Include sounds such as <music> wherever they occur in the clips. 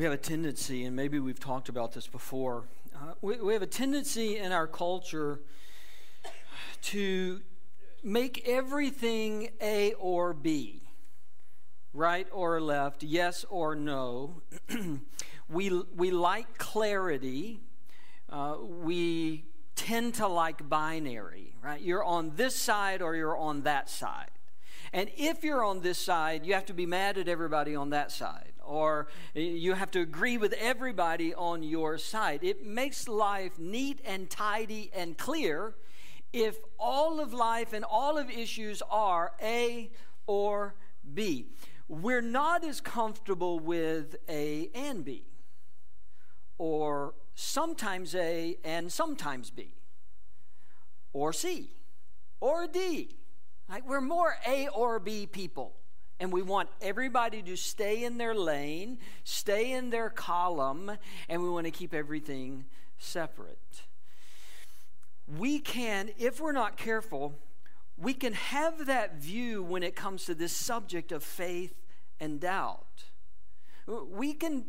we have a tendency, and maybe we've talked about this before, uh, we, we have a tendency in our culture to make everything A or B, right or left, yes or no. <clears throat> we, we like clarity. Uh, we tend to like binary, right? You're on this side or you're on that side. And if you're on this side, you have to be mad at everybody on that side, or you have to agree with everybody on your side. It makes life neat and tidy and clear if all of life and all of issues are A or B. We're not as comfortable with A and B, or sometimes A and sometimes B, or C, or D. Right? We're more A or B people. And we want everybody to stay in their lane, stay in their column, and we want to keep everything separate we can, if we're not careful, we can have that view when it comes to this subject of faith and doubt. We can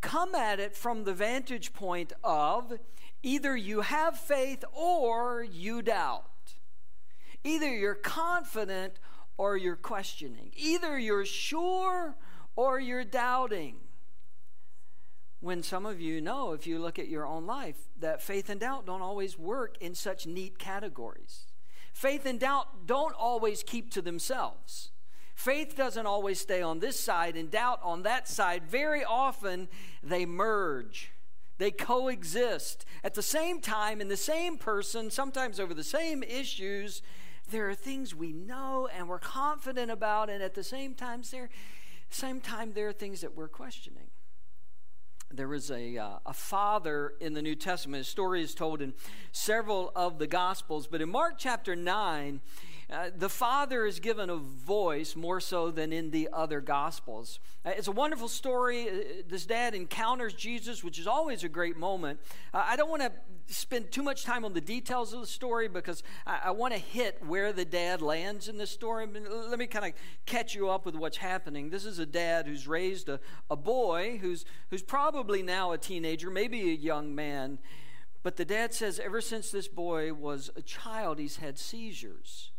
come at it from the vantage point of either you have faith or you doubt. Either you're confident or you're questioning. Either you're sure or you're doubting when some of you know, if you look at your own life, that faith and doubt don't always work in such neat categories. Faith and doubt don't always keep to themselves. Faith doesn't always stay on this side and doubt on that side. Very often they merge, they coexist. At the same time, in the same person, sometimes over the same issues, there are things we know and we're confident about, and at the same time, there, same time, there are things that we're questioning there was a, uh, a father in the New Testament. His story is told in several of the Gospels, but in Mark chapter 9, uh, the Father is given a voice more so than in the other Gospels. Uh, it's a wonderful story. Uh, this dad encounters Jesus, which is always a great moment. Uh, I don't want to spend too much time on the details of the story because I, I want to hit where the dad lands in this story. Let me kind of catch you up with what's happening. This is a dad who's raised a, a boy who's, who's probably now a teenager, maybe a young man. But the dad says ever since this boy was a child, he's had seizures.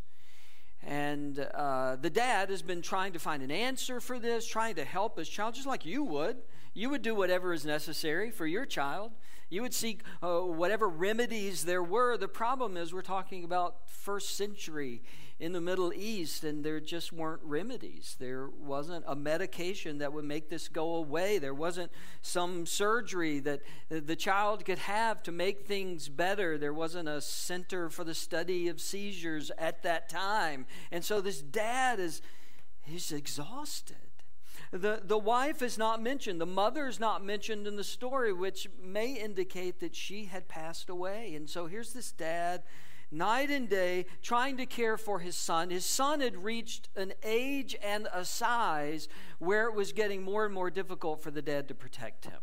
And uh, the dad has been trying to find an answer for this, trying to help his child, just like you would. You would do whatever is necessary for your child. You would seek uh, whatever remedies there were. The problem is, we're talking about first century in the Middle East, and there just weren't remedies. There wasn't a medication that would make this go away. There wasn't some surgery that the child could have to make things better. There wasn't a center for the study of seizures at that time. And so this dad is he's exhausted. The, the wife is not mentioned. The mother is not mentioned in the story, which may indicate that she had passed away. And so here's this dad night and day, trying to care for his son. His son had reached an age and a size where it was getting more and more difficult for the dad to protect him.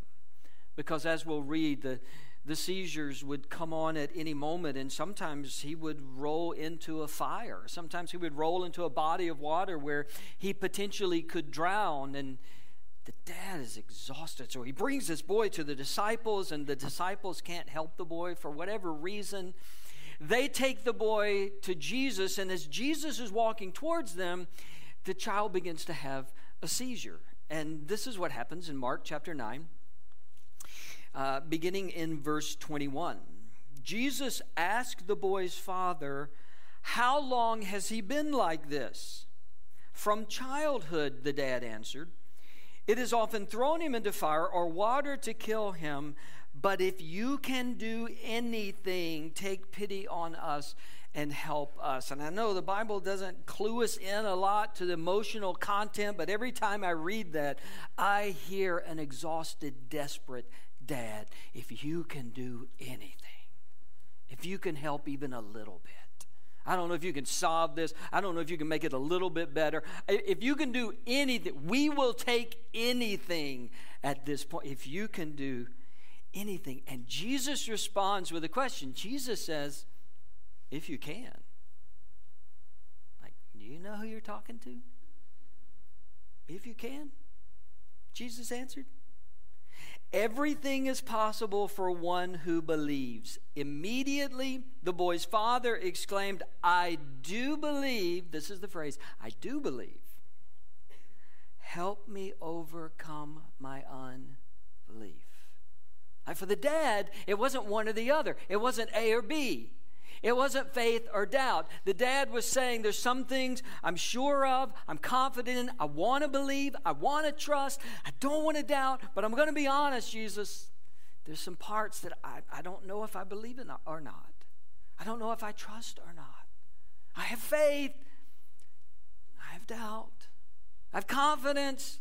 Because as we'll read, the, the seizures would come on at any moment, and sometimes he would roll into a fire. Sometimes he would roll into a body of water where he potentially could drown. And the dad is exhausted. So he brings this boy to the disciples, and the disciples can't help the boy for whatever reason. They take the boy to Jesus, and as Jesus is walking towards them, the child begins to have a seizure. And this is what happens in Mark chapter 9, uh, beginning in verse 21. Jesus asked the boy's father, How long has he been like this? From childhood, the dad answered. It has often thrown him into fire or water to kill him. But if you can do anything, take pity on us and help us. And I know the Bible doesn't clue us in a lot to the emotional content, but every time I read that, I hear an exhausted, desperate dad. If you can do anything, if you can help even a little bit. I don't know if you can solve this. I don't know if you can make it a little bit better. If you can do anything, we will take anything at this point. If you can do anything. And Jesus responds with a question. Jesus says, If you can. Like, do you know who you're talking to? If you can. Jesus answered. Everything is possible for one who believes. Immediately, the boy's father exclaimed, I do believe. This is the phrase I do believe. Help me overcome my unbelief. Like for the dad, it wasn't one or the other, it wasn't A or B. It wasn't faith or doubt. The dad was saying, There's some things I'm sure of, I'm confident in, I want to believe, I want to trust, I don't want to doubt, but I'm going to be honest, Jesus. There's some parts that I, I don't know if I believe in or not. I don't know if I trust or not. I have faith, I have doubt, I have confidence,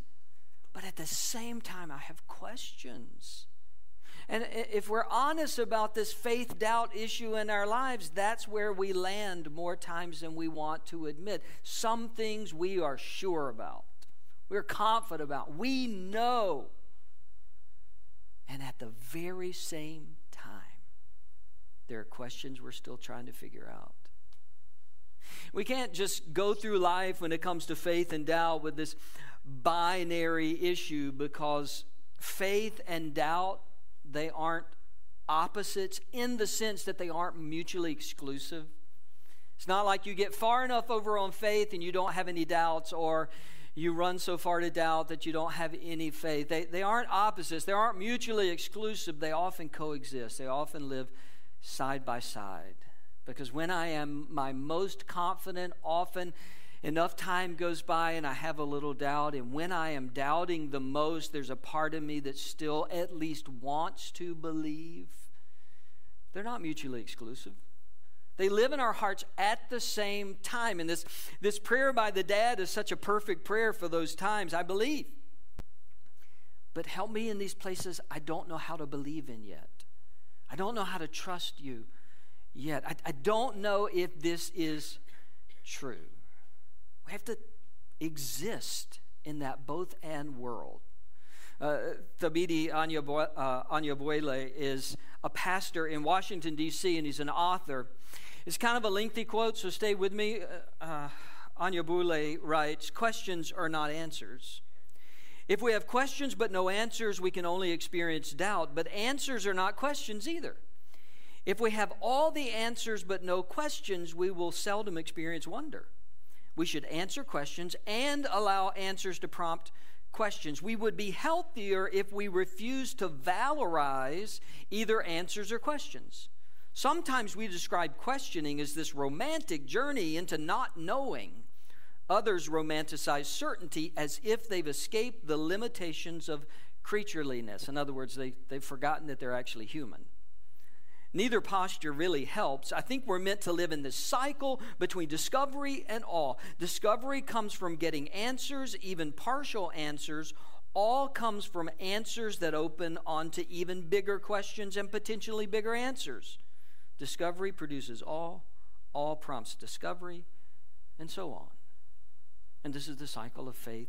but at the same time, I have questions. And if we're honest about this faith doubt issue in our lives, that's where we land more times than we want to admit. Some things we are sure about, we're confident about, we know. And at the very same time, there are questions we're still trying to figure out. We can't just go through life when it comes to faith and doubt with this binary issue because faith and doubt they aren't opposites in the sense that they aren't mutually exclusive. It's not like you get far enough over on faith and you don't have any doubts, or you run so far to doubt that you don't have any faith. They, they aren't opposites, they aren't mutually exclusive. They often coexist, they often live side by side. Because when I am my most confident, often enough time goes by and I have a little doubt. And when I am doubting the most, there's a part of me that still at least wants to believe. They're not mutually exclusive. They live in our hearts at the same time. And this, this prayer by the dad is such a perfect prayer for those times, I believe. But help me in these places I don't know how to believe in yet. I don't know how to trust you yet. I, I don't know if this is true. We have to exist in that both and world. Uh, Thabiti Anyabwile uh, is a pastor in Washington, D.C., and he's an author. It's kind of a lengthy quote, so stay with me. Uh, Anyabwile writes Questions are not answers. If we have questions but no answers, we can only experience doubt, but answers are not questions either. If we have all the answers but no questions, we will seldom experience wonder. We should answer questions and allow answers to prompt questions. We would be healthier if we refuse to valorize either answers or questions. Sometimes we describe questioning as this romantic journey into not knowing. Others romanticize certainty as if they've escaped the limitations of creatureliness. In other words, they, they've forgotten that they're actually human. Neither posture really helps. I think we're meant to live in this cycle between discovery and awe. Discovery comes from getting answers, even partial answers. All comes from answers that open onto even bigger questions and potentially bigger answers. Discovery produces awe, awe prompts discovery, and so on. And this is the cycle of faith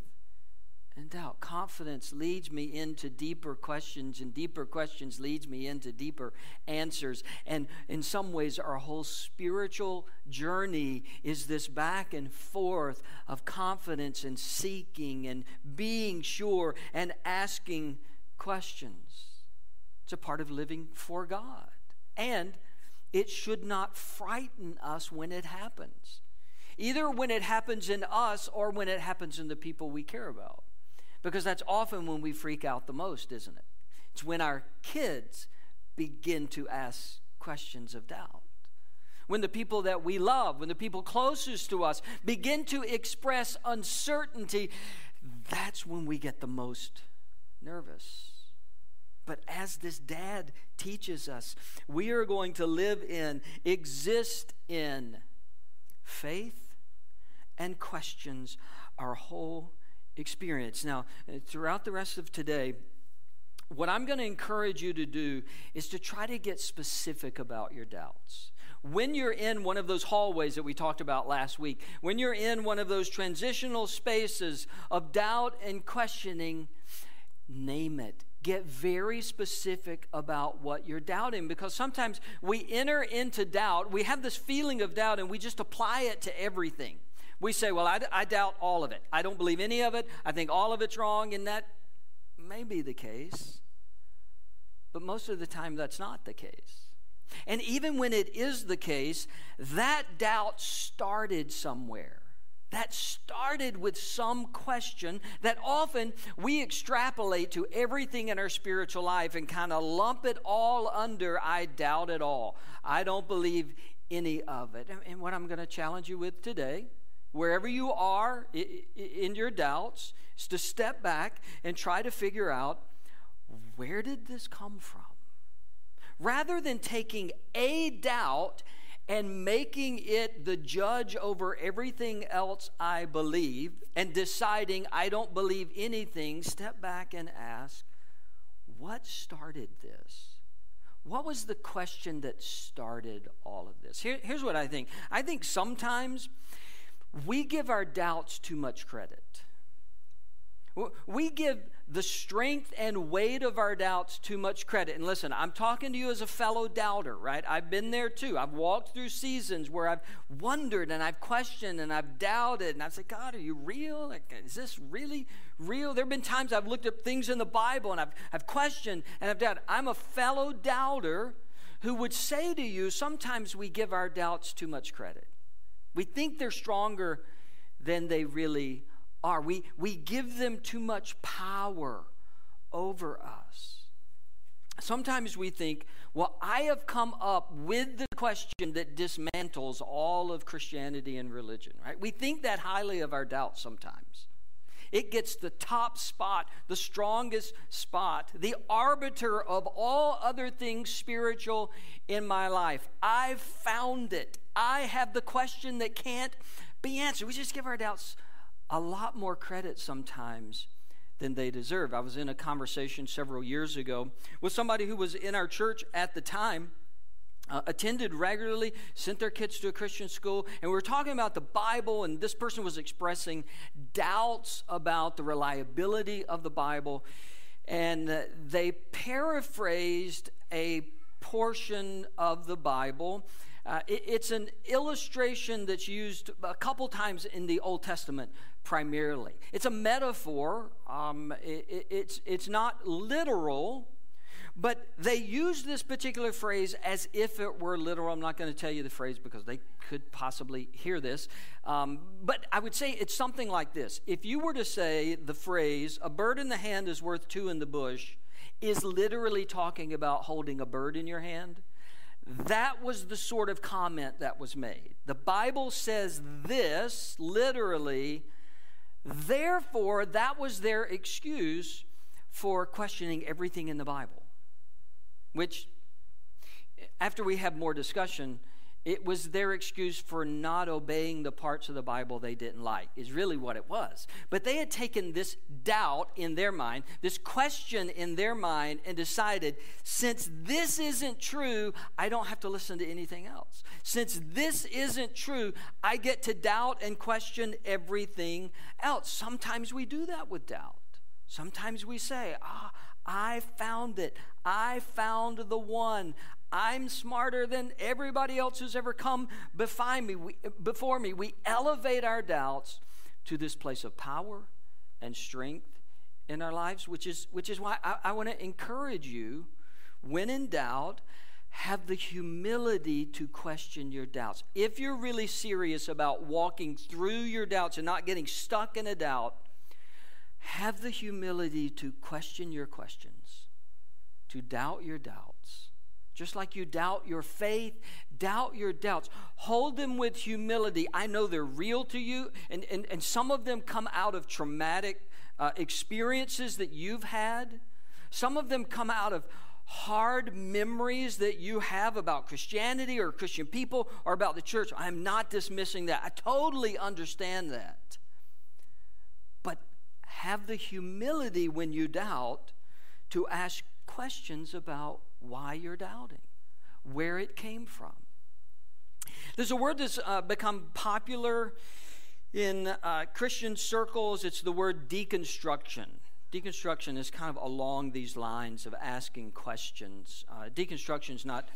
and doubt. Confidence leads me into deeper questions, and deeper questions leads me into deeper answers. And in some ways, our whole spiritual journey is this back and forth of confidence and seeking and being sure and asking questions. It's a part of living for God. And it should not frighten us when it happens, either when it happens in us or when it happens in the people we care about. Because that's often when we freak out the most, isn't it? It's when our kids begin to ask questions of doubt. When the people that we love, when the people closest to us begin to express uncertainty, that's when we get the most nervous. But as this dad teaches us, we are going to live in, exist in faith and questions our whole experience. Now, uh, throughout the rest of today, what I'm going to encourage you to do is to try to get specific about your doubts. When you're in one of those hallways that we talked about last week, when you're in one of those transitional spaces of doubt and questioning, name it. Get very specific about what you're doubting because sometimes we enter into doubt, we have this feeling of doubt, and we just apply it to everything. We say, well, I, I doubt all of it. I don't believe any of it. I think all of it's wrong, and that may be the case. But most of the time, that's not the case. And even when it is the case, that doubt started somewhere. That started with some question that often we extrapolate to everything in our spiritual life and kind of lump it all under I doubt it all. I don't believe any of it. And what I'm going to challenge you with today, wherever you are in your doubts, is to step back and try to figure out where did this come from? Rather than taking a doubt and making it the judge over everything else I believe and deciding I don't believe anything, step back and ask, what started this? What was the question that started all of this? Here, here's what I think I think sometimes we give our doubts too much credit. We give the strength and weight of our doubts too much credit. And listen, I'm talking to you as a fellow doubter, right? I've been there too. I've walked through seasons where I've wondered and I've questioned and I've doubted. And I've said, God, are you real? Like, is this really real? There have been times I've looked up things in the Bible and I've, I've questioned and I've doubted. I'm a fellow doubter who would say to you, sometimes we give our doubts too much credit. We think they're stronger than they really are. We, we give them too much power over us. Sometimes we think, well, I have come up with the question that dismantles all of Christianity and religion, right? We think that highly of our doubts sometimes. It gets the top spot, the strongest spot, the arbiter of all other things spiritual in my life. I've found it. I have the question that can't be answered. We just give our doubts a lot more credit sometimes than they deserve. I was in a conversation several years ago with somebody who was in our church at the time. Uh, attended regularly, sent their kids to a Christian school, and we were talking about the Bible, and this person was expressing doubts about the reliability of the Bible. And uh, they paraphrased a portion of the Bible uh, it, it's an illustration that's used a couple times in the Old Testament primarily. It's a metaphor, um, it, it's, it's not literal, but they use this particular phrase as if it were literal. I'm not going to tell you the phrase because they could possibly hear this. Um, but I would say it's something like this. If you were to say the phrase, a bird in the hand is worth two in the bush, is literally talking about holding a bird in your hand that was the sort of comment that was made. The Bible says this literally, therefore, that was their excuse for questioning everything in the Bible. Which, after we have more discussion, it was their excuse for not obeying the parts of the Bible they didn't like, is really what it was. But they had taken this doubt in their mind, this question in their mind, and decided since this isn't true, I don't have to listen to anything else. Since this isn't true, I get to doubt and question everything else. Sometimes we do that with doubt. Sometimes we say, ah, I found it. I found the one. I'm smarter than everybody else who's ever come before me. We, elevate our doubts to this place of power and strength in our lives, which is, which is why I, I want to encourage you when in doubt, have the humility to question your doubts. If you're really serious about walking through your doubts and not getting stuck in a doubt, have the humility to question your questions, to doubt your doubts just like you doubt your faith, doubt your doubts. Hold them with humility. I know they're real to you, and, and, and some of them come out of traumatic uh, experiences that you've had. Some of them come out of hard memories that you have about Christianity or Christian people or about the church. I'm not dismissing that. I totally understand that. Have the humility when you doubt to ask questions about why you're doubting, where it came from. There's a word that's uh, become popular in uh, Christian circles. It's the word deconstruction. Deconstruction is kind of along these lines of asking questions. Uh, deconstruction is not.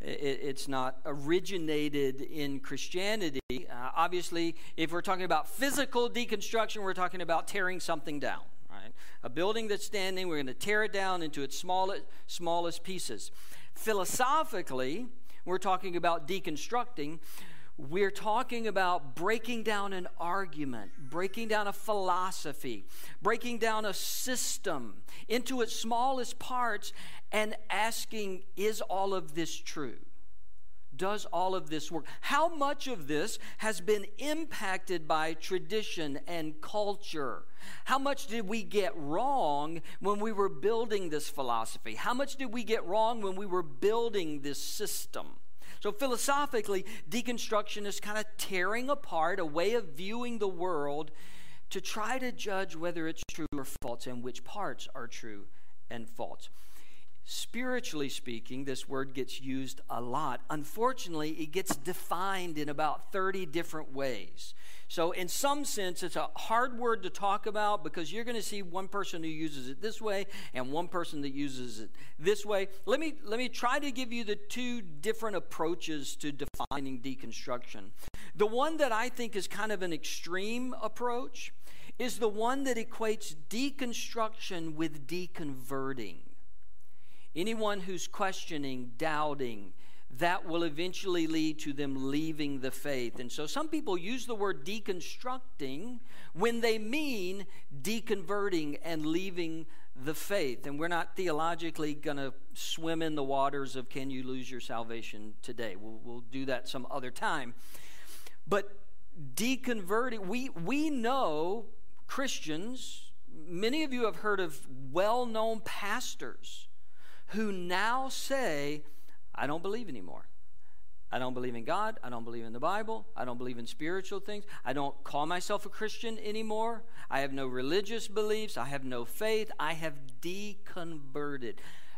it's not originated in Christianity. Uh, obviously, if we're talking about physical deconstruction, we're talking about tearing something down right? a building that's standing, we're going to tear it down into its smallest, smallest pieces. Philosophically, we're talking about deconstructing. We're talking about breaking down an argument, breaking down a philosophy, breaking down a system into its smallest parts and asking, is all of this true? Does all of this work? How much of this has been impacted by tradition and culture? How much did we get wrong when we were building this philosophy? How much did we get wrong when we were building this system? So, philosophically, deconstruction is kind of tearing apart a way of viewing the world to try to judge whether it's true or false and which parts are true and false. Spiritually speaking, this word gets used a lot. Unfortunately, it gets defined in about 30 different ways. So, in some sense, it's a hard word to talk about because you're going to see one person who uses it this way and one person that uses it this way. Let me, let me try to give you the two different approaches to defining deconstruction. The one that I think is kind of an extreme approach is the one that equates deconstruction with deconverting. Anyone who's questioning, doubting, that will eventually lead to them leaving the faith. And so some people use the word deconstructing when they mean deconverting and leaving the faith. And we're not theologically going to swim in the waters of can you lose your salvation today. We'll, we'll do that some other time. But deconverting, we, we know Christians, many of you have heard of well known pastors who now say, I don't believe anymore. I don't believe in God. I don't believe in the Bible. I don't believe in spiritual things. I don't call myself a Christian anymore. I have no religious beliefs. I have no faith. I have deconverted.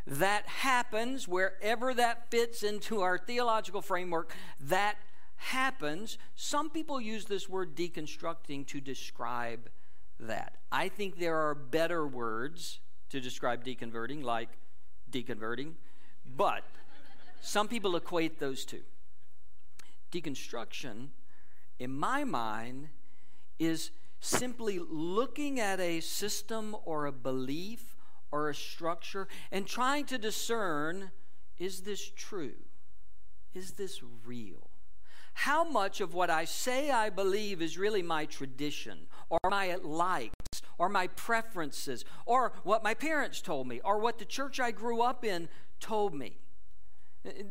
That happens wherever that fits into our theological framework. That happens. Some people use this word deconstructing to describe that. I think there are better words to describe deconverting, like deconverting, but some people equate those two. Deconstruction, in my mind, is simply looking at a system or a belief or a structure and trying to discern is this true? Is this real? How much of what I say I believe is really my tradition or my likes or my preferences or what my parents told me or what the church I grew up in told me?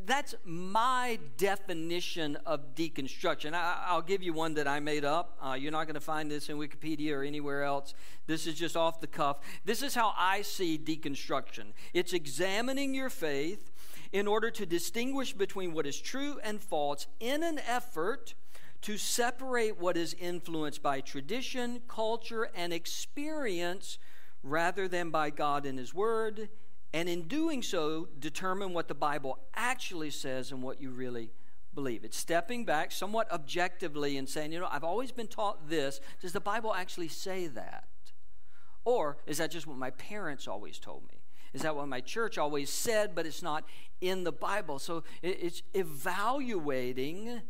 That's my definition of deconstruction. I, will give you one that I made up. Uh, you're not going to find this in Wikipedia or anywhere else. This is just off the cuff. This is how I see deconstruction it's examining your faith in order to distinguish between what is true and false in an effort to separate what is influenced by tradition, culture, and experience rather than by God and His Word and in doing so, determine what the Bible actually says and what you really believe. It's stepping back somewhat objectively and saying, you know, I've always been taught this. Does the Bible actually say that? Or is that just what my parents always told me? Is that what my church always said, but it's not in the Bible? So it's evaluating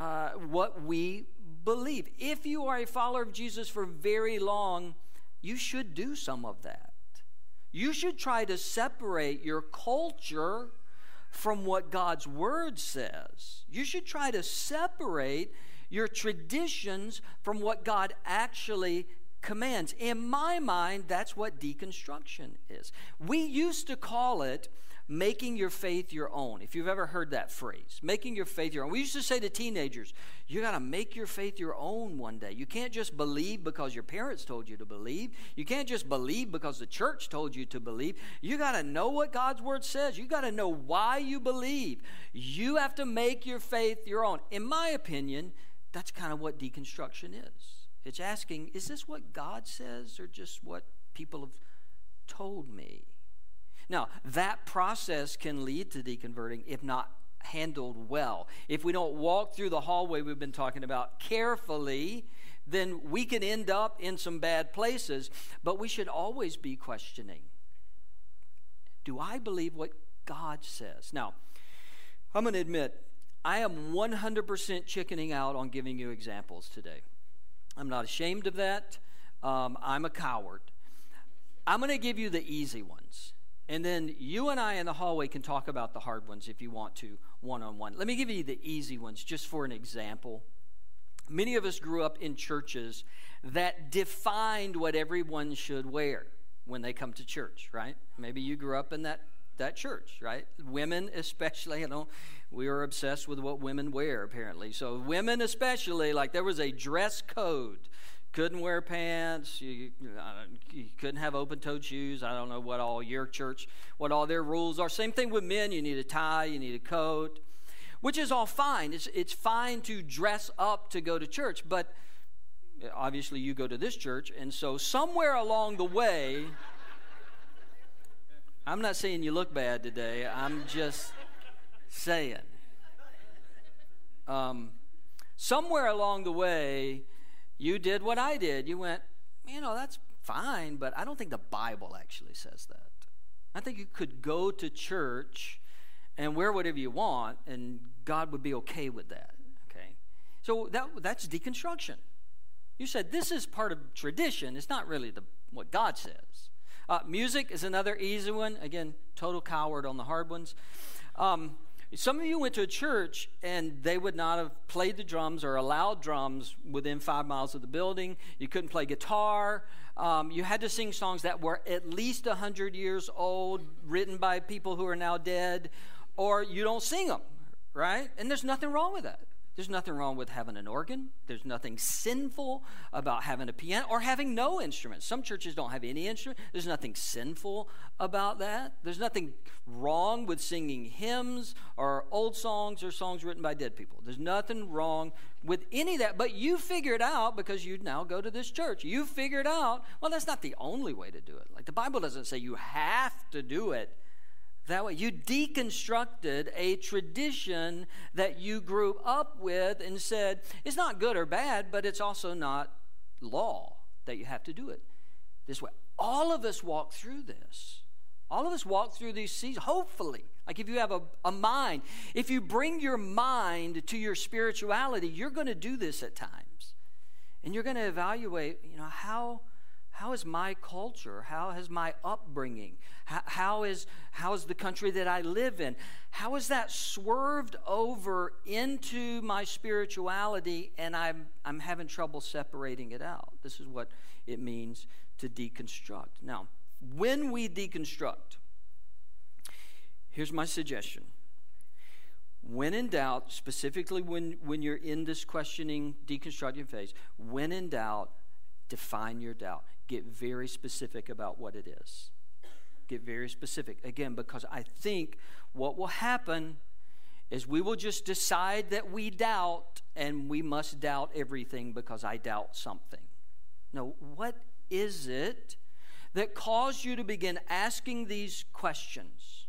uh, what we believe. If you are a follower of Jesus for very long, you should do some of that. You should try to separate your culture from what God's Word says. You should try to separate your traditions from what God actually commands. In my mind, that's what deconstruction is. We used to call it making your faith your own. If you've ever heard that phrase, making your faith your own. We used to say to teenagers, you got to make your faith your own one day. You can't just believe because your parents told you to believe. You can't just believe because the church told you to believe. You got to know what God's word says. You got to know why you believe. You have to make your faith your own. In my opinion, that's kind of what deconstruction is. It's asking, is this what God says or just what people have told me? Now, that process can lead to deconverting if not handled well. If we don't walk through the hallway we've been talking about carefully, then we can end up in some bad places. But we should always be questioning Do I believe what God says? Now, I'm going to admit, I am 100% chickening out on giving you examples today. I'm not ashamed of that. Um, I'm a coward. I'm going to give you the easy ones. And then you and I in the hallway can talk about the hard ones if you want to, one on one. Let me give you the easy ones just for an example. Many of us grew up in churches that defined what everyone should wear when they come to church, right? Maybe you grew up in that that church, right? Women especially, you know, we are obsessed with what women wear apparently. So women especially, like there was a dress code. Couldn't wear pants. You, you couldn't have open-toed shoes. I don't know what all your church, what all their rules are. Same thing with men. You need a tie. You need a coat, which is all fine. It's it's fine to dress up to go to church, but obviously you go to this church, and so somewhere along the way. I'm not saying you look bad today. I'm just saying. Um, somewhere along the way, you did what I did. You went, you know, that's fine, but I don't think the Bible actually says that. I think you could go to church and wear whatever you want, and God would be okay with that. Okay? So that, that's deconstruction. You said this is part of tradition, it's not really the, what God says. Uh, music is another easy one. Again, total coward on the hard ones. Um, some of you went to a church and they would not have played the drums or allowed drums within five miles of the building. You couldn't play guitar. Um, you had to sing songs that were at least 100 years old, written by people who are now dead, or you don't sing them, right? And there's nothing wrong with that. There's nothing wrong with having an organ. There's nothing sinful about having a piano or having no instruments. Some churches don't have any instrument. There's nothing sinful about that. There's nothing wrong with singing hymns or old songs or songs written by dead people. There's nothing wrong with any of that. But you figured out because you now go to this church. You figured out, well, that's not the only way to do it. Like the Bible doesn't say you have to do it that way. You deconstructed a tradition that you grew up with and said, it's not good or bad, but it's also not law that you have to do it this way. All of us walk through this. All of us walk through these seasons, hopefully. Like if you have a, a mind, if you bring your mind to your spirituality, you're going to do this at times. And you're going to evaluate, you know, how how is my culture? How has my upbringing? How, how, is, how is the country that I live in? How is that swerved over into my spirituality and I'm, I'm having trouble separating it out? This is what it means to deconstruct. Now, when we deconstruct, here's my suggestion. When in doubt, specifically when, when you're in this questioning, deconstructing phase, when in doubt, define your doubt get very specific about what it is. Get very specific. Again, because I think what will happen is we will just decide that we doubt and we must doubt everything because I doubt something. No, what is it that caused you to begin asking these questions?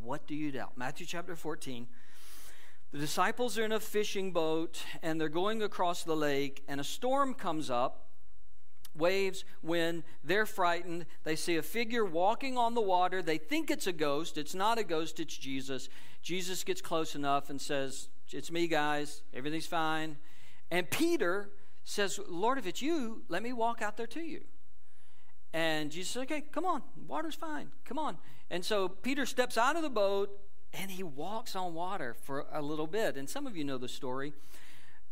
What do you doubt? Matthew chapter 14. The disciples are in a fishing boat and they're going across the lake, and a storm comes up waves, wind. They're frightened. They see a figure walking on the water. They think it's a ghost. It's not a ghost, it's Jesus. Jesus gets close enough and says, It's me, guys. Everything's fine. And Peter says, Lord, if it's you, let me walk out there to you. And Jesus says, Okay, come on. Water's fine. Come on. And so Peter steps out of the boat and he walks on water for a little bit. And some of you know the story.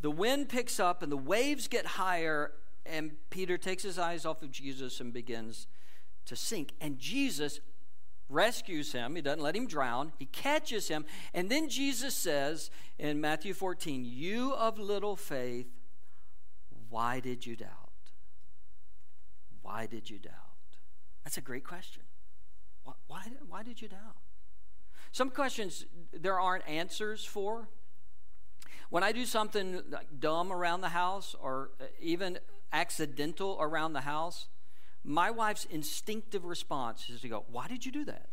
The wind picks up and the waves get higher, and Peter takes his eyes off of Jesus and begins to sink. And Jesus rescues him. He doesn't let him drown. He catches him. And then Jesus says in Matthew 14, You of little faith, why did you doubt? Why did you doubt? That's a great question. Why, why, why did you doubt? Some questions there aren't answers for. When I do something dumb around the house or uh, even accidental around the house, my wife's instinctive response is to go, Why did you do that?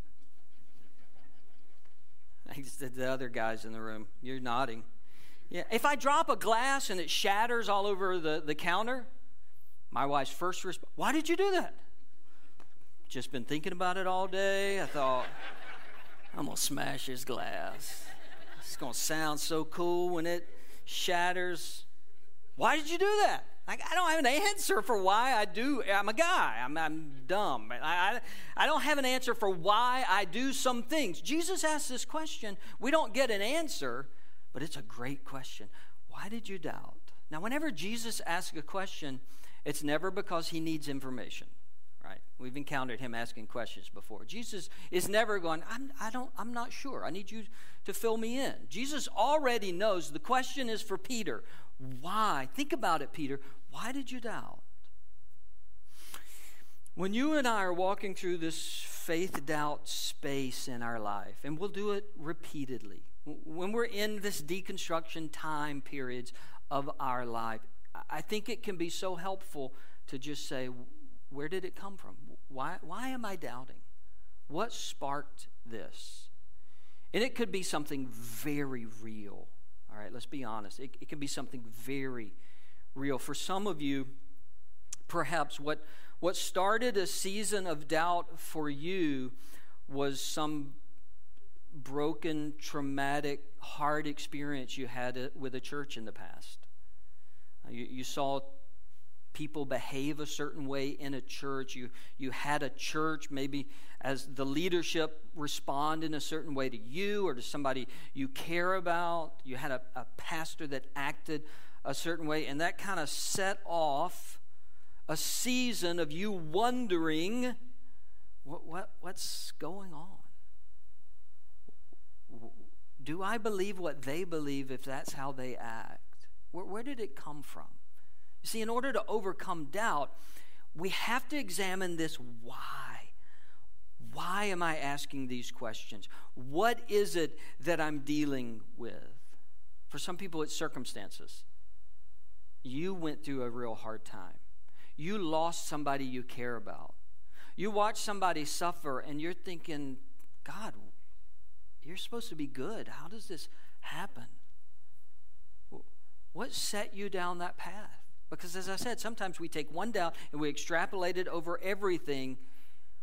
the other guys in the room, you're nodding. Yeah, if I drop a glass and it shatters all over the, the counter, my wife's first response, Why did you do that? Just been thinking about it all day. I thought, I'm going to smash his glass. It's going to sound so cool when it shatters. Why did you do that? I, I don't have an answer for why I do. I'm a guy. I'm, I'm dumb. I, I, I don't have an answer for why I do some things. Jesus asked this question. We don't get an answer, but it's a great question. Why did you doubt? Now, whenever Jesus asks a question, it's never because he needs information right? We've encountered him asking questions before. Jesus is never going, I'm, I don't, I'm not sure. I need you to fill me in. Jesus already knows the question is for Peter. Why? Think about it, Peter. Why did you doubt? When you and I are walking through this faith doubt space in our life, and we'll do it repeatedly, when we're in this deconstruction time periods of our life, I think it can be so helpful to just say, where did it come from? Why, why am I doubting? What sparked this? And it could be something very real. All right, let's be honest. It, it can be something very real. For some of you, perhaps what, what started a season of doubt for you was some broken, traumatic, hard experience you had uh, with a church in the past. You, you saw people behave a certain way in a church. You, you had a church, maybe as the leadership respond in a certain way to you or to somebody you care about. You had a, a pastor that acted a certain way, and that kind of set off a season of you wondering what, what, what's going on? Do I believe what they believe if that's how they act? Where, where did it come from? You see, in order to overcome doubt, we have to examine this why. Why am I asking these questions? What is it that I'm dealing with? For some people, it's circumstances. You went through a real hard time. You lost somebody you care about. You watch somebody suffer and you're thinking, God, you're supposed to be good. How does this happen? What set you down that path? Because as I said, sometimes we take one doubt and we extrapolate it over everything.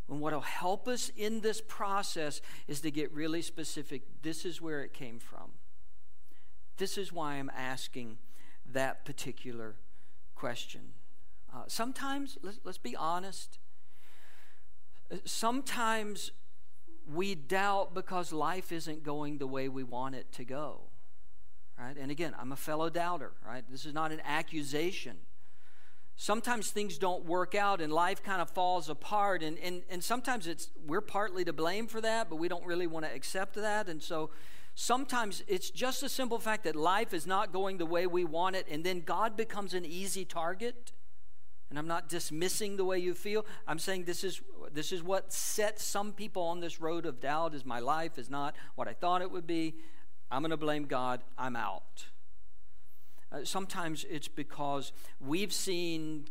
And what will help us in this process is to get really specific. This is where it came from. This is why I'm asking that particular question. Uh, sometimes, let's, let's be honest, sometimes we doubt because life isn't going the way we want it to go right? And again, I'm a fellow doubter, right? This is not an accusation. Sometimes things don't work out and life kind of falls apart, and, and, and sometimes it's we're partly to blame for that, but we don't really want to accept that. And so sometimes it's just a simple fact that life is not going the way we want it, and then God becomes an easy target. And I'm not dismissing the way you feel. I'm saying this is this is what sets some people on this road of doubt is my life is not what I thought it would be. I'm going to blame God, I'm out. Uh, sometimes it's because we've seen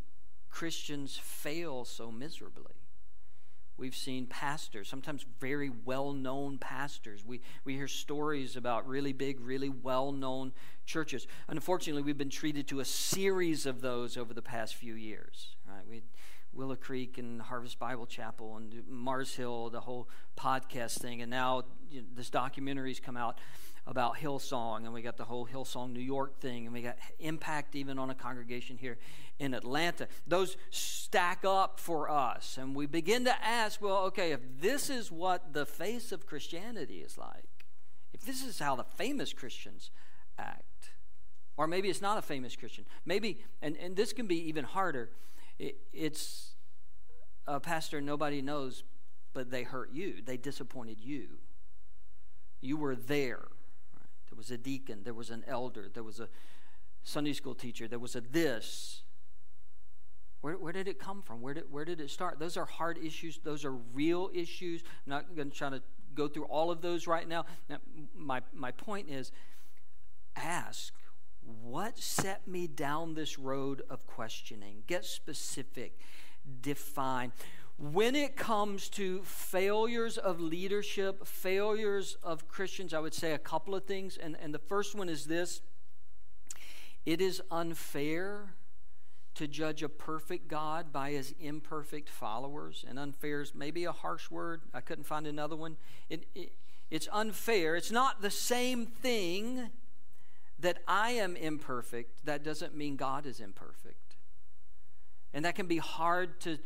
Christians fail so miserably. We've seen pastors, sometimes very well known pastors. We, we hear stories about really big, really well known churches. Unfortunately, we've been treated to a series of those over the past few years. Right? We Willow Creek and Harvest Bible Chapel and Mars Hill, the whole podcast thing, and now you know, this documentary's come out about Hillsong, and we got the whole Hillsong New York thing, and we got impact even on a congregation here in Atlanta. Those stack up for us, and we begin to ask, well, okay, if this is what the face of Christianity is like, if this is how the famous Christians act, or maybe it's not a famous Christian, maybe, and, and this can be even harder, it, it's a pastor nobody knows, but they hurt you, they disappointed you. You were there there was a deacon, there was an elder, there was a Sunday school teacher, there was a this. Where, where did it come from? Where did, where did it start? Those are hard issues. Those are real issues. I'm not going to try to go through all of those right now. now. My, my point is ask, what set me down this road of questioning? Get specific, define when it comes to failures of leadership, failures of Christians, I would say a couple of things. And, and the first one is this it is unfair to judge a perfect God by his imperfect followers. And unfair is maybe a harsh word. I couldn't find another one. It, it, it's unfair. It's not the same thing that I am imperfect. That doesn't mean God is imperfect. And that can be hard to,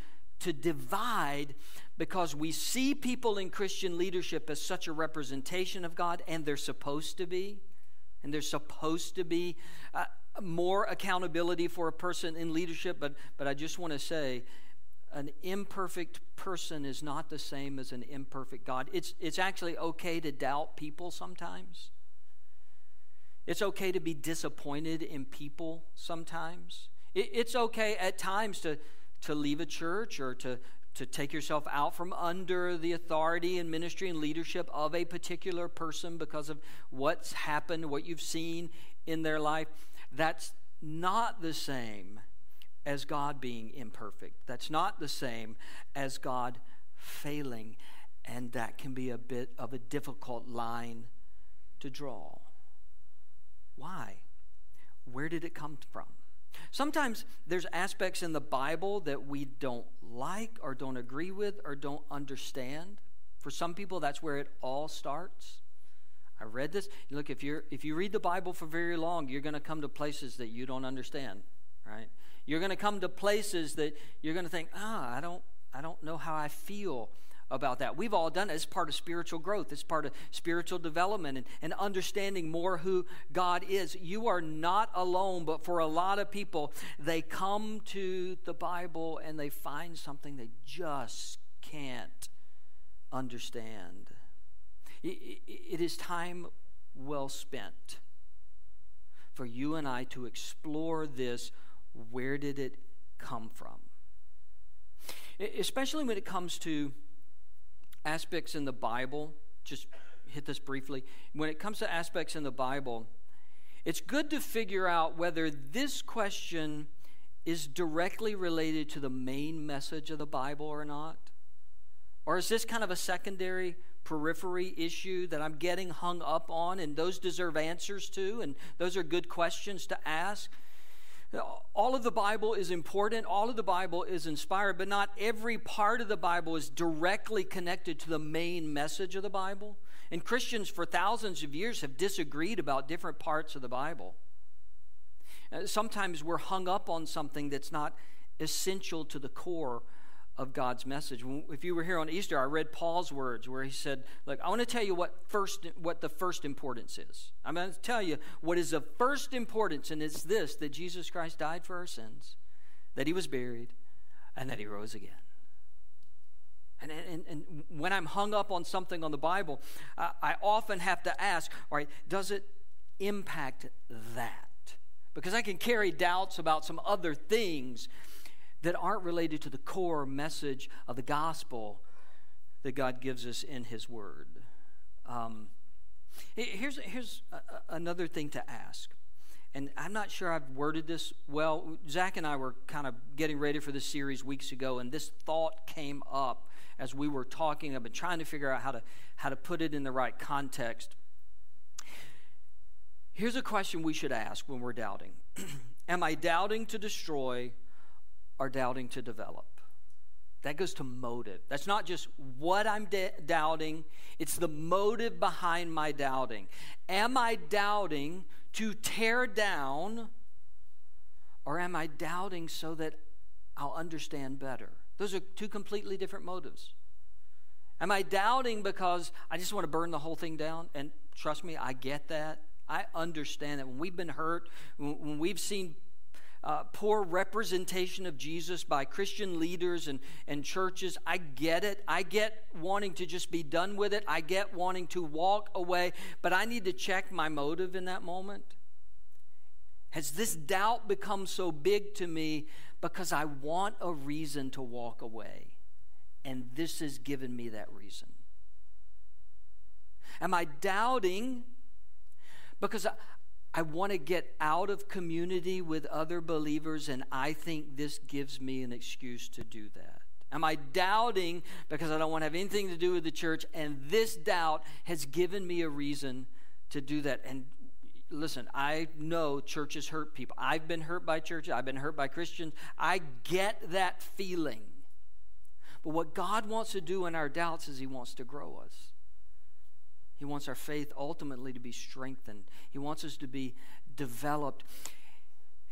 to divide because we see people in Christian leadership as such a representation of God, and they're supposed to be. And there's supposed to be uh, more accountability for a person in leadership, but, but I just want to say an imperfect person is not the same as an imperfect God. It's, it's actually okay to doubt people sometimes. It's okay to be disappointed in people sometimes. It, it's okay at times to, to leave a church or to, to take yourself out from under the authority and ministry and leadership of a particular person because of what's happened, what you've seen in their life. That's not the same as God being imperfect. That's not the same as God failing. And that can be a bit of a difficult line to draw. Why? Where did it come from? Sometimes there's aspects in the Bible that we don't like or don't agree with or don't understand. For some people, that's where it all starts. I read this. Look, if you're if you read the Bible for very long, you're going to come to places that you don't understand, right? You're going to come to places that you're going to think, ah, I don't I don't know how I feel about that. We've all done it. It's part of spiritual growth, it's part of spiritual development and, and understanding more who God is. You are not alone, but for a lot of people, they come to the Bible and they find something they just can't understand. it, it is time well spent for you and I to explore this. Where did it come from? Especially when it comes to aspects in the Bible, just hit this briefly. When it comes to aspects in the Bible, it's good to figure out whether this question is directly related to the main message of the Bible or not. Or is this kind of a secondary periphery issue that I'm getting hung up on, and those deserve answers to, and those are good questions to ask? All of the Bible is important, all of the Bible is inspired, but not every part of the Bible is directly connected to the main message of the Bible. And Christians for thousands of years have disagreed about different parts of the Bible. Uh, sometimes we're hung up on something that's not essential to the core of God's message. If you were here on Easter, I read Paul's words where he said, "Look, I want to tell you what first what the first importance is. I'm going to tell you what is of first importance and it's this that Jesus Christ died for our sins, that he was buried, and that he rose again." And, and, and when I'm hung up on something on the Bible, I, I often have to ask, all right, does it impact that? Because I can carry doubts about some other things that aren't related to the core message of the gospel that God gives us in His Word. Um, here's here's a, another thing to ask. And I'm not sure I've worded this well. Zach and I were kind of getting ready for this series weeks ago, and this thought came up as we were talking. I've been trying to figure out how to how to put it in the right context. Here's a question we should ask when we're doubting <clears throat> Am I doubting to destroy are doubting to develop. That goes to motive. That's not just what I'm de- doubting, it's the motive behind my doubting. Am I doubting to tear down, or am I doubting so that I'll understand better? Those are two completely different motives. Am I doubting because I just want to burn the whole thing down? And trust me, I get that. I understand that when we've been hurt, when we've seen uh, poor representation of Jesus by Christian leaders and, and churches. I get it. I get wanting to just be done with it. I get wanting to walk away, but I need to check my motive in that moment. Has this doubt become so big to me because I want a reason to walk away? And this has given me that reason. Am I doubting because want to get out of community with other believers, and I think this gives me an excuse to do that. Am I doubting because I don't want to have anything to do with the church, and this doubt has given me a reason to do that? And listen, I know churches hurt people. I've been hurt by churches, I've been hurt by Christians. I get that feeling. But what God wants to do in our doubts is He wants to grow us. He wants our faith ultimately to be strengthened. He wants us to be developed.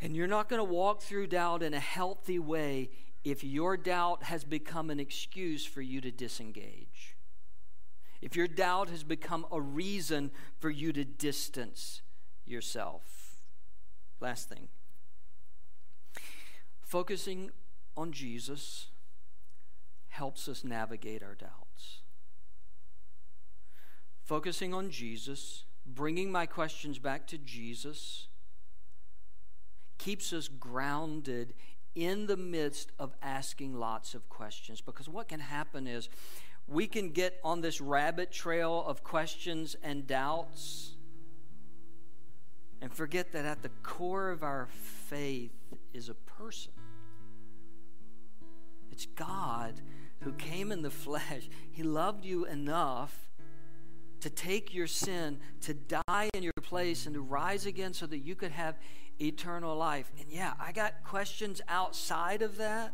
And you're not going to walk through doubt in a healthy way if your doubt has become an excuse for you to disengage. If your doubt has become a reason for you to distance yourself. Last thing focusing on Jesus helps us navigate our doubts. Focusing on Jesus, bringing my questions back to Jesus, keeps us grounded in the midst of asking lots of questions. Because what can happen is we can get on this rabbit trail of questions and doubts and forget that at the core of our faith is a person. It's God who came in the flesh. He loved you enough to take your sin, to die in your place, and to rise again so that you could have eternal life. And yeah, I got questions outside of that.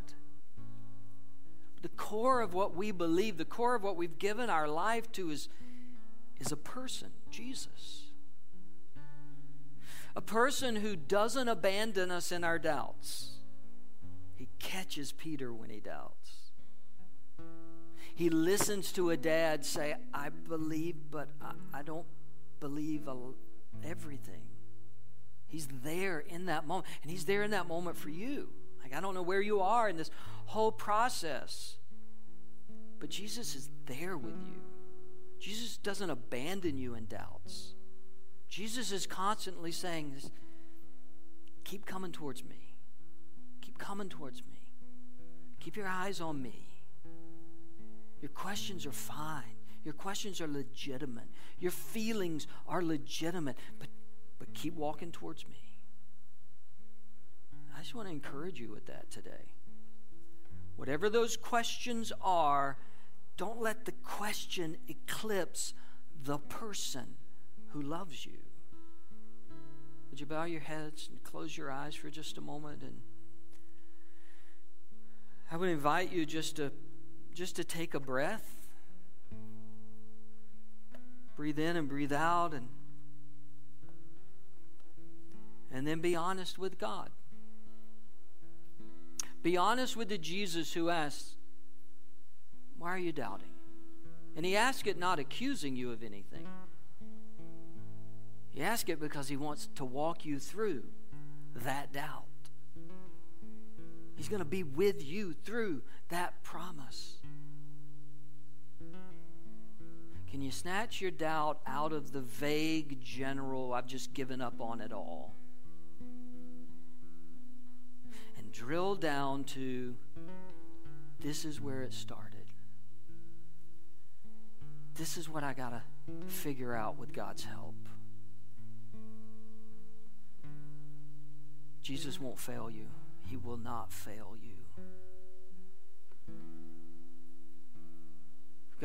The core of what we believe, the core of what we've given our life to is, is a person, Jesus. A person who doesn't abandon us in our doubts. He catches Peter when he doubts. He listens to a dad say, I believe, but I, I don't believe everything. He's there in that moment. And He's there in that moment for you. Like, I don't know where you are in this whole process, but Jesus is there with you. Jesus doesn't abandon you in doubts. Jesus is constantly saying, Keep coming towards me. Keep coming towards me. Keep your eyes on me. Your questions are fine. Your questions are legitimate. Your feelings are legitimate. But but keep walking towards me. I just want to encourage you with that today. Whatever those questions are, don't let the question eclipse the person who loves you. Would you bow your heads and close your eyes for just a moment and I would invite you just to just to take a breath. Breathe in and breathe out and and then be honest with God. Be honest with the Jesus who asks, Why are you doubting? And he asks it not accusing you of anything. He asks it because he wants to walk you through that doubt. He's going to be with you through that promise. Can you snatch your doubt out of the vague, general, I've just given up on it all? And drill down to this is where it started. This is what I got to figure out with God's help. Jesus won't fail you, He will not fail you.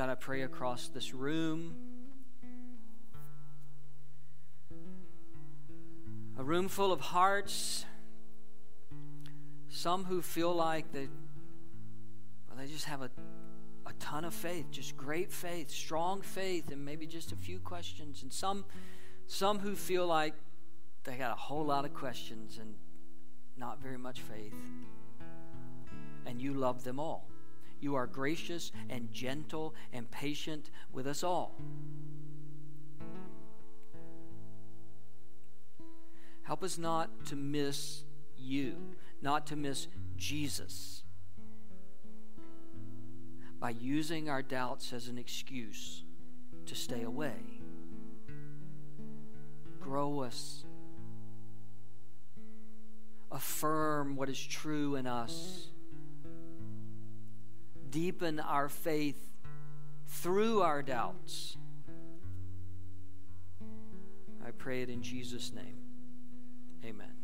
God, I pray across this room. A room full of hearts some who feel like they, well, they just have a, a ton of faith, just great faith, strong faith, and maybe just a few questions. And some, some who feel like they got a whole lot of questions and not very much faith. And you love them all. You are gracious and gentle and patient with us all. Help us not to miss you not to miss Jesus by using our doubts as an excuse to stay away. Grow us. Affirm what is true in us. Deepen our faith through our doubts. I pray it in Jesus' name. Amen.